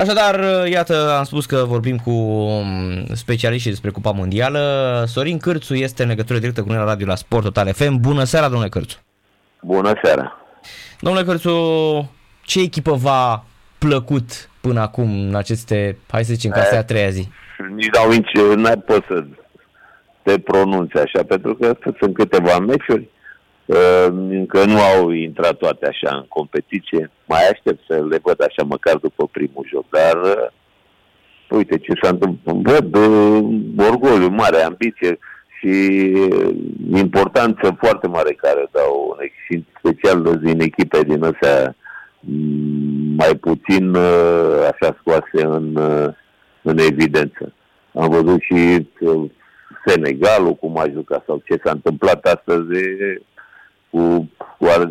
Așadar, iată, am spus că vorbim cu um, specialiștii despre Cupa Mondială. Sorin Cârțu este în legătură directă cu noi la radio la Sport Total FM. Bună seara, domnule Cârțu! Bună seara! Domnule Cârțu, ce echipă v-a plăcut până acum în aceste, hai să zicem, ca a treia zi? Nici dau nici, n-ai pot să te pronunți așa, pentru că sunt câteva meciuri, uh, încă nu au intrat toate așa în competiție. Mai aștept să le văd așa măcar după primul joc, dar uh, uite ce s-a întâmplat. Văd uh, orgoliu mare, ambiție și importanță foarte mare care dau, în special din echipe din astea mm, mai puțin așa scoase în, în evidență. Am văzut și Senegalul, cum a jucat, sau ce s-a întâmplat astăzi cu, cu Ar-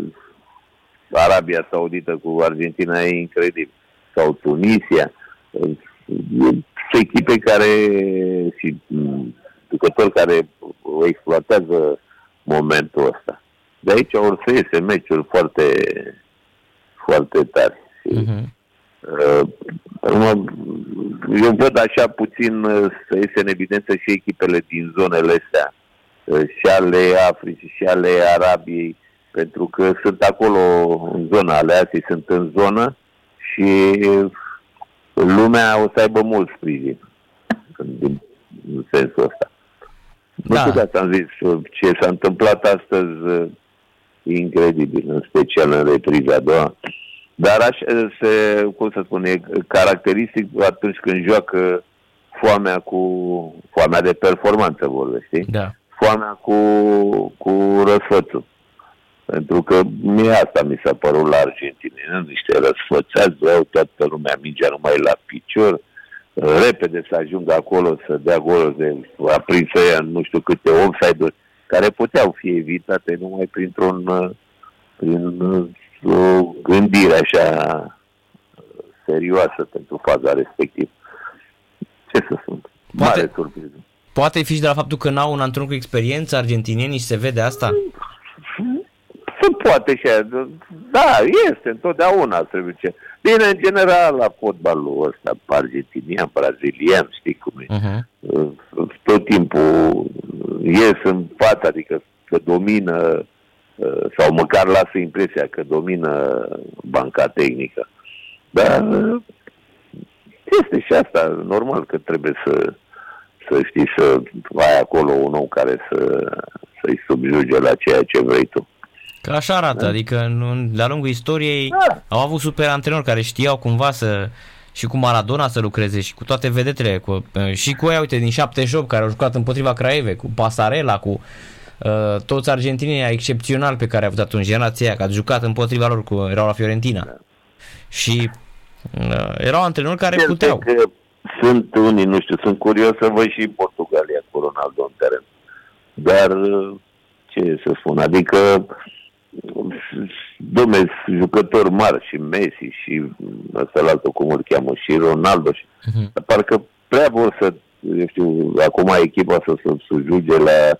Arabia Saudită, cu Argentina, e incredibil. Sau Tunisia. Sunt echipe care și jucători care exploatează momentul ăsta. De aici or să iese meciuri foarte, foarte tari. Uh-huh. Uh, eu văd așa puțin uh, să iese în evidență și echipele din zonele astea, uh, și ale Africii și ale Arabiei, pentru că sunt acolo în zona, ale Asiei sunt în zonă și lumea o să aibă mult sprijin în, în sensul ăsta. Da. Nu știu dacă am zis ce s-a întâmplat astăzi, incredibil, în special în repriza a doua. Dar așa se, cum să spun, e caracteristic atunci când joacă foamea cu foamea de performanță, vorbe, știi? Da. Foamea cu, cu răsfățul. Pentru că mie asta mi s-a părut la Argentina, niște răsfățați, vreau toată lumea mingea numai la picior, repede să ajungă acolo să dea golul de aprinsă ea nu știu câte offside-uri, care puteau fi evitate numai printr-un prin o gândire așa serioasă pentru faza respectivă. Ce să spun? Poate, Mare surpriză. Poate fi și de la faptul că n-au un antrenor cu experiență argentinieni și se vede asta? Se poate și Da, este, întotdeauna trebuie ce. Bine, în general, la fotbalul ăsta, argentinian, brazilian, știi cum e. Uh-huh. Tot timpul ies în față, adică că domină Uh, sau măcar lasă impresia că domină banca tehnică. Dar uh, este și asta, normal că trebuie să, să știi să ai acolo un om care să, să-i subjuge la ceea ce vrei tu. Că așa arată, da? adică în, la lungul istoriei da. au avut super antrenori care știau cumva să și cu Maradona să lucreze și cu toate vedetele, cu, uh, și cu ea, uite, din 78 care au jucat împotriva Craieve, cu Pasarela, cu uh, toți argentinii excepțional pe care a avut atunci generația că a jucat împotriva lor, cu, erau la Fiorentina. Da. Și uh, erau antrenori care Cel puteau. Că sunt unii, nu știu, sunt curios să văd și Portugalia cu Ronaldo în teren. Dar, uh, ce să spun, adică domne, jucători mari și Messi și ăsta la altul, cum îl cheamă, și Ronaldo. Și, uh-huh. Parcă prea vor să, eu știu, acum echipa să se subjuge la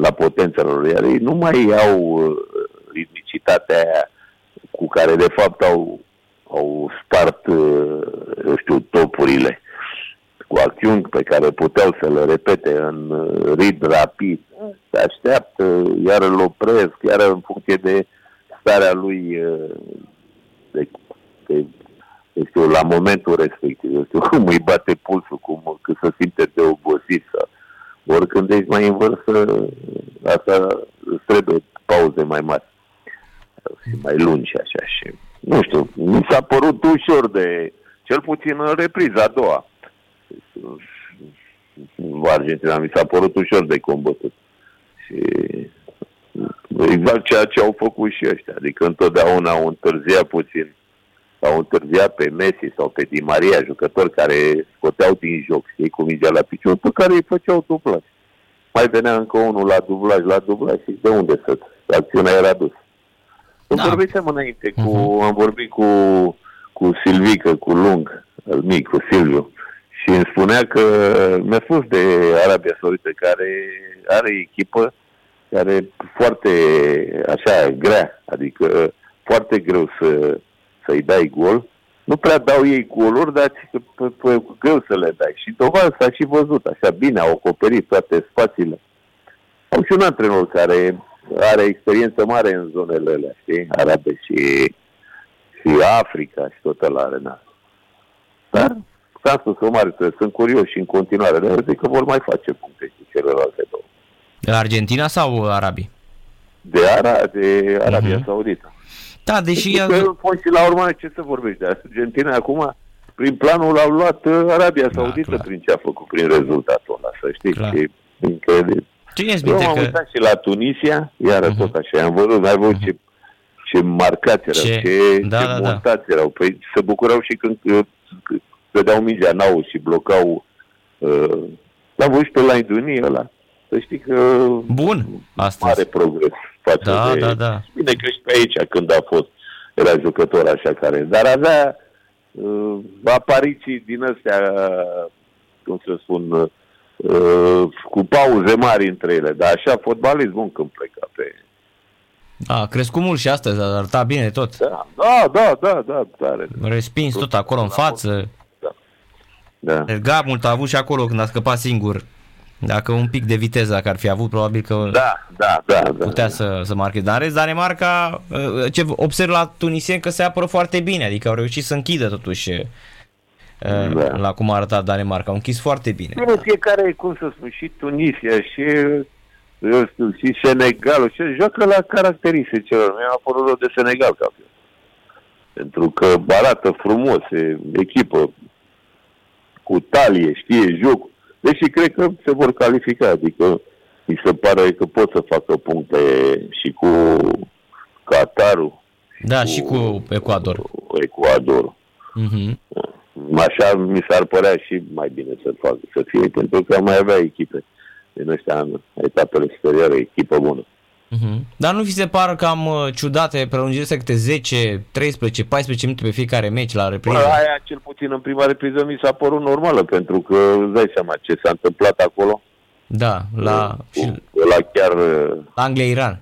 la potența lor, iar ei nu mai au uh, ritmicitatea aia cu care de fapt au, au spart, uh, eu știu, topurile cu acțiuni pe care puteau să le repete în uh, ritm rapid, se așteaptă, iar îl opresc, iar în funcție de starea lui de, de, de știu, la momentul respectiv, eu știu, cum îi bate pulsul, cum că se simte de obosit sau oricând ești mai în vârstă, asta îți trebuie pauze mai mari și mai lungi așa și nu știu, mi s-a părut ușor de, cel puțin în repriza a doua. Argentina mi s-a părut ușor de combătut. Și exact ceea ce au făcut și ăștia. Adică întotdeauna au întârziat puțin sau întârziat pe Messi sau pe Di Maria, jucători care scoteau din joc, știi, cu mingea la picior, pe care îi făceau dublaj. Mai venea încă unul la dublaj, la dublaj și de unde să Acțiunea era dus. Da. Vorbisem înainte cu, uh-huh. am vorbit cu, cu Silvică, cu Lung, al mic, cu Silviu, și îmi spunea că mi-a spus de Arabia Saudită care are echipă care foarte așa grea, adică foarte greu să să-i dai gol, nu prea dau ei goluri, dar pe, greu să le dai. Și dovadă s-a și văzut, așa bine, au acoperit toate spațiile. Au și un antrenor care are experiență mare în zonele alea, știi? Arabe și, și Africa și tot la arena. Dar, ca spus, mare, sunt curioși în continuare. Dar zic că vor mai face puncte cu celelalte două. De Argentina sau Arabii? De, Ara, de Arabia uh-huh. Saudită. Da, deși... Deci, că, și la urmă, ce să vorbești de Argentina acum? Prin planul au luat uh, Arabia da, Saudită da, prin ce a făcut, prin rezultatul ăla, să știi. Clar. E incredibil. Cine Eu am că... uitat și la Tunisia, iară uh-huh. tot așa, am văzut, ai văzut uh-huh. ce, ce marcați erau, ce, ce, da, ce da, da. montați da. erau. Păi se bucurau și când dădeau mingea n și blocau uh, l-am văzut și pe la Indonie ăla. Să știi că... Bun, astăzi. Mare progres față da, de... Da, da, Bine că și pe aici când a fost, era jucător așa care... Dar avea uh, apariții din astea, cum să spun, uh, cu pauze mari între ele. Dar așa, fotbalist bun când pleca pe... A, crescut mult și astăzi, a arătat bine tot. Da, da, da, da, da tare. Respins tot acolo în față. Da. da. Gab mult a avut și acolo când a scăpat singur dacă un pic de viteză, dacă ar fi avut, probabil că da, da, da, da, putea da. să, să marche. Dar în rest, Danemarca, uh, ce observ la tunisieni că se apără foarte bine, adică au reușit să închidă totuși uh, da. la cum a arătat Danemarca. Au închis foarte bine. Bine, fiecare, cum să spun, și Tunisia, și eu știu, și Senegalul, și joacă la caracteristicilor. Mi-a apărut de Senegal campion. Pentru că arată frumos, e echipă cu talie, știe jocul Deși cred că se vor califica, adică mi se pare că pot să facă puncte și cu Qatarul. Da, și cu, și cu Ecuador. Cu Ecuador. Uh-huh. Așa mi s-ar părea și mai bine să facă, să fie, pentru că mai avea echipe din ăștia în etapele superioare, echipă bună. Uh-huh. Dar nu vi se par cam uh, ciudate prelungiri câte 10, 13, 14 minute pe fiecare meci la repriză? Bă, aia cel puțin în prima repriză mi s-a părut normală, pentru că îți dai seama ce s-a întâmplat acolo. Da, la... Cu, la chiar... Uh, Anglia-Iran.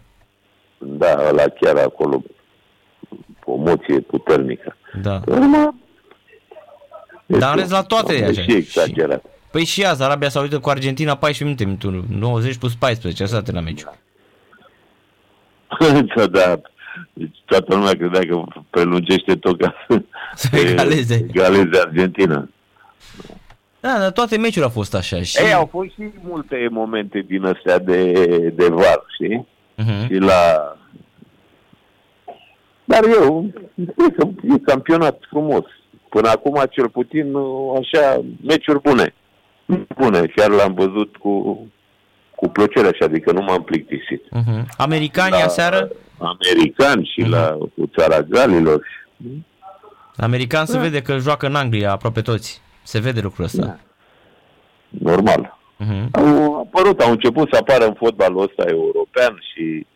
Da, la chiar acolo o moție puternică. Da. Urma, Dar în rest la toate așa. Și exagerat. Păi și azi, Arabia Saudită cu Argentina 14 minute, 90 plus 14, asta la meciul. Da. da, deci toată lumea credea că prelungește tot ca să egaleze. egaleze Argentina. Da, dar toate meciurile au fost așa. Și... Ei, au fost și multe momente din astea de, de var, știi? Uh-huh. Și la... Dar eu, e campionat frumos. Până acum, cel puțin, așa, meciuri bune. Bune, chiar l-am văzut cu cu plăcere așa, adică nu m-am plictisit. Uh-huh. Americanii la, aseară? Americani și uh-huh. la cu țara Galilor. American da. se vede că joacă în Anglia aproape toți. Se vede lucrul ăsta. Da. Normal. Uh-huh. Au apărut, au început să apară în fotbalul ăsta european și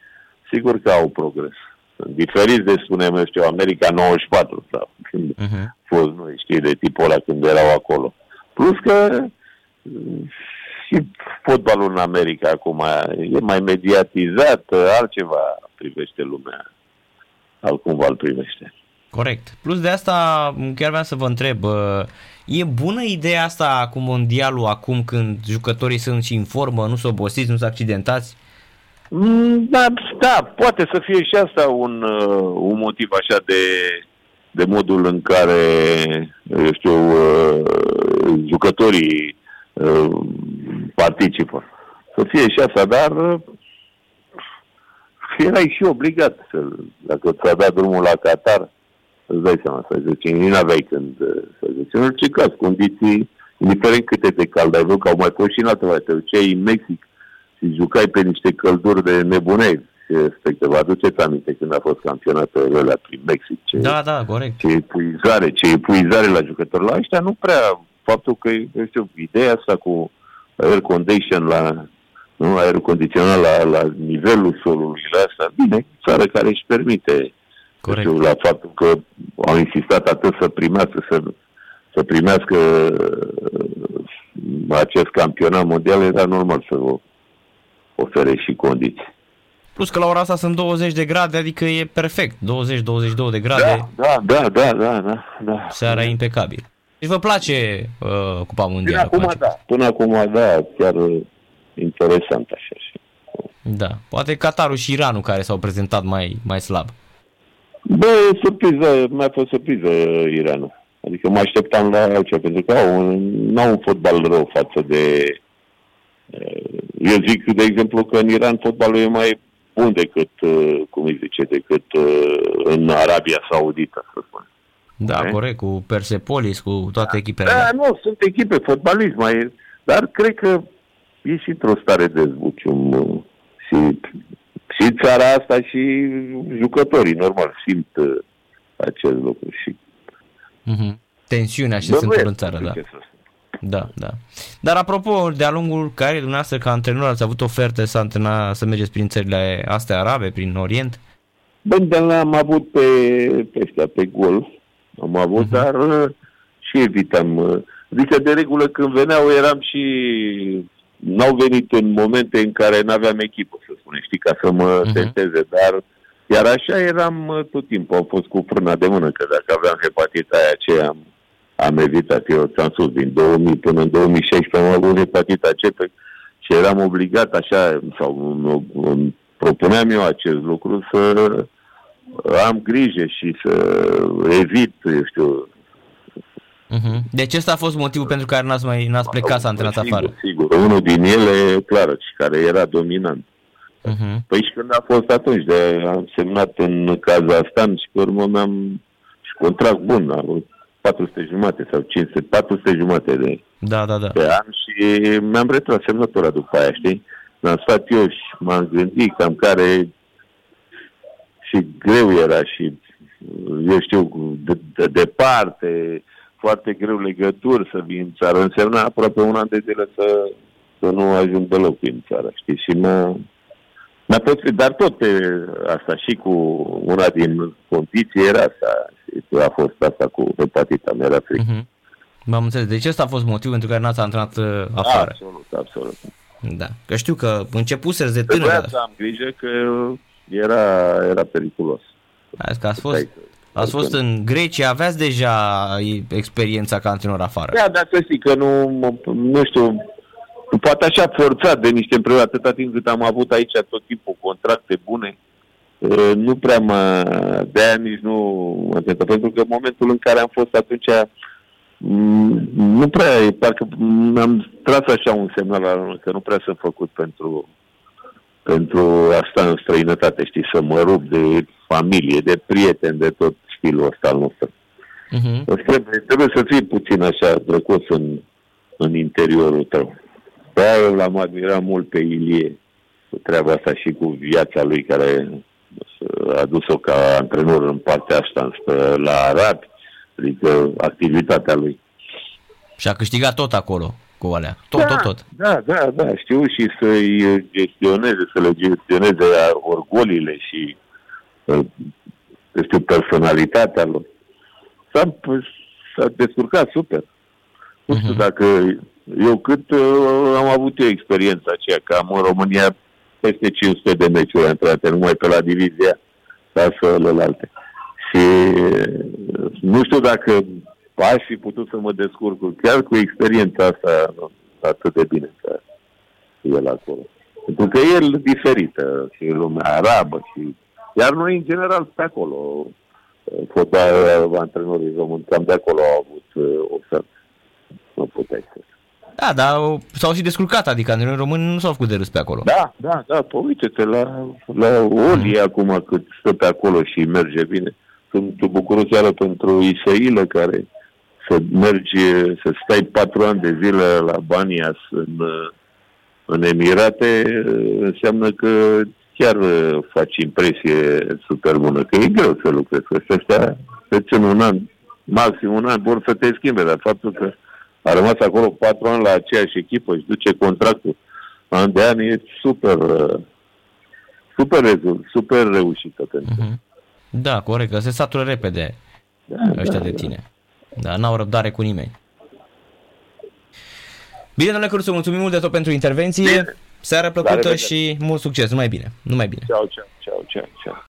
sigur că au progres. Diferit de, spunem, eu știu, America 94 sau când uh-huh. fost, nu știi, de tipul ăla când erau acolo. Plus că și fotbalul în America acum e mai mediatizat, altceva privește lumea, altcumva îl privește. Corect. Plus de asta, chiar vreau să vă întreb, e bună ideea asta cu mondialul acum când jucătorii sunt și în formă, nu sunt obosiți, nu sunt accidentați? Mm, da, da, poate să fie și asta un, uh, un motiv așa de, de modul în care, eu știu, uh, jucătorii uh, participă. Să fie și asta, dar uh, erai și obligat să, dacă ți-a dat drumul la Qatar, îți dai seama să zici, nu aveai când uh, să zici. În orice caz, condiții, indiferent câte te cald ai că au mai fost și în altă te duceai în Mexic și jucai pe niște călduri de nebunei. Respecte, vă aduceți aminte când a fost campionatul ăla prin Mexic. Ce, da, da, corect. Ce epuizare, ce epuizare la jucători. La ăștia nu prea, faptul că, eu știu, ideea asta cu air condition la nu, aer condiționat la, la nivelul solului, la asta, bine, țară care își permite Corect. Știu, la faptul că au insistat atât să primească, să, să primească uh, acest campionat mondial, era normal să vă ofere și condiții. Plus că la ora asta sunt 20 de grade, adică e perfect. 20-22 de grade. Da, da, da, da, da, da. Seara e impecabil. Deci vă place uh, Cupa Mondială? Până acum, da. Până acum, da, chiar interesant așa. Și... Da. Poate Qatarul și Iranul care s-au prezentat mai, mai slab. Bă, surpriză, mi-a fost surpriză Iranul. Adică mă așteptam la altceva, pentru că au un, au un fotbal rău față de... Eu zic, de exemplu, că în Iran fotbalul e mai bun decât, cum îi zice, decât în Arabia Saudită, să spun. Da, e? corect, cu Persepolis, cu toate echipele. Da, nu, sunt echipe, fotbalism, mai, dar cred că e și într-o stare de zbucium și, și țara asta și jucătorii, normal, simt acest lucru și Mm-hmm. Tensiunea și se întâmplă în țară, da. Da, da. Dar apropo, de-a lungul care dumneavoastră ca antrenor ați avut oferte să antrena, să mergeți prin țările astea arabe, prin Orient? Bă, dar am avut pe, pe ăștia, pe gol. Am avut, uh-huh. dar uh, și evitam. Uh, adică, de regulă, când veneau, eram și... N-au venit în momente în care n-aveam echipă, să spune, știi, ca să mă uh-huh. testeze, dar iar așa eram uh, tot timpul, am fost cu frâna de mână, că dacă aveam hepatita aia ce am, am evitat. Eu ți-am spus, din 2000 până în 2016 am avut hepatita C și eram obligat așa, sau îmi propuneam eu acest lucru să am grijă și să evit, eu știu, Uh-huh. Deci ăsta a fost motivul pentru care n-ați, mai, n-ați plecat să antrenați afară. Sigur, unul din ele, clar, și care era dominant. Uh-huh. Păi și când a fost atunci, de am semnat în Kazahstan și pe urmă mi-am și contract bun, am 400 jumate sau 500, 400 jumate de, da, da, da. de an și mi-am retras semnătura după aia, știi? M-am stat eu și m-am gândit cam care și greu era și eu știu, de, de departe, foarte greu legături să vin în țară. Însemna aproape un an de zile să, să nu ajung deloc în țară, știi? Și mă, dar tot, dar tot pe asta și cu una din condiții era asta. A fost asta cu hepatita, mi-era frică. Uh-huh. M-am înțeles. Deci ăsta a fost motivul pentru care n-ați antrenat uh, afară. Absolut, absolut. Da. Că știu că începuserți de tânăr. Trebuia să am grijă că era, era periculos. Azi că ați fost, ați fost în Grecia, aveați deja experiența ca antrenor afară. Da, dar să știi că nu, nu știu, poate așa forțat de niște împreună, atâta timp cât am avut aici tot timpul contracte bune, nu prea mă, de aia nici nu mă tentă, pentru că în momentul în care am fost atunci, nu prea, parcă am tras așa un semnal la că nu prea sunt făcut pentru, pentru asta în străinătate, știi, să mă rup de familie, de prieteni, de tot stilul ăsta al nostru. Uh-huh. Trebuie, trebuie să fii puțin așa drăcos în, în interiorul tău. Pe aia l-am admirat mult pe Ilie cu treaba asta și cu viața lui care a dus-o ca antrenor în partea asta la Arabi, adică activitatea lui. Și a câștigat tot acolo cu alea. Tot, da, tot, tot. Da, da, da. Știu și să-i gestioneze, să le gestioneze orgolile și știu, personalitatea lor. S-a, s-a descurcat super. Nu știu uh-huh. dacă eu cât uh, am avut eu experiența aceea, că am în România peste 500 de meciuri intrate, numai pe la divizia sau celelalte. Și uh, nu știu dacă aș fi putut să mă descurc chiar cu experiența asta atât de bine ca el acolo. Pentru că el diferită și lumea arabă și... Iar noi, în general, pe acolo, uh, fotbal, antrenorii români, cam de acolo au avut o să nu puteai să da, dar s-au și descurcat, adică în român nu s-au făcut de râs pe acolo. Da, da, da, păi uite-te la, la Oli mm. acum cât stă pe acolo și merge bine. Sunt bucuros iară pentru Isailă care să mergi, să stai patru ani de zile la Banias în, în Emirate, înseamnă că chiar faci impresie super bună, că e greu să lucrezi, că ăștia se țin un an, maxim un an, vor să te schimbe, dar faptul că a rămas acolo patru ani la aceeași echipă și duce contractul an de an, e super, super, super reușită pentru uh-huh. Da, corect, că se satură repede da, ăștia da, de tine. Da. Da, n-au răbdare cu nimeni. Bine, domnule Cruțu, mulțumim mult de tot pentru intervenție. Bine. Seară plăcută și mult succes, numai bine. Numai bine. Ceau, ceau, ceau, ceau, ceau.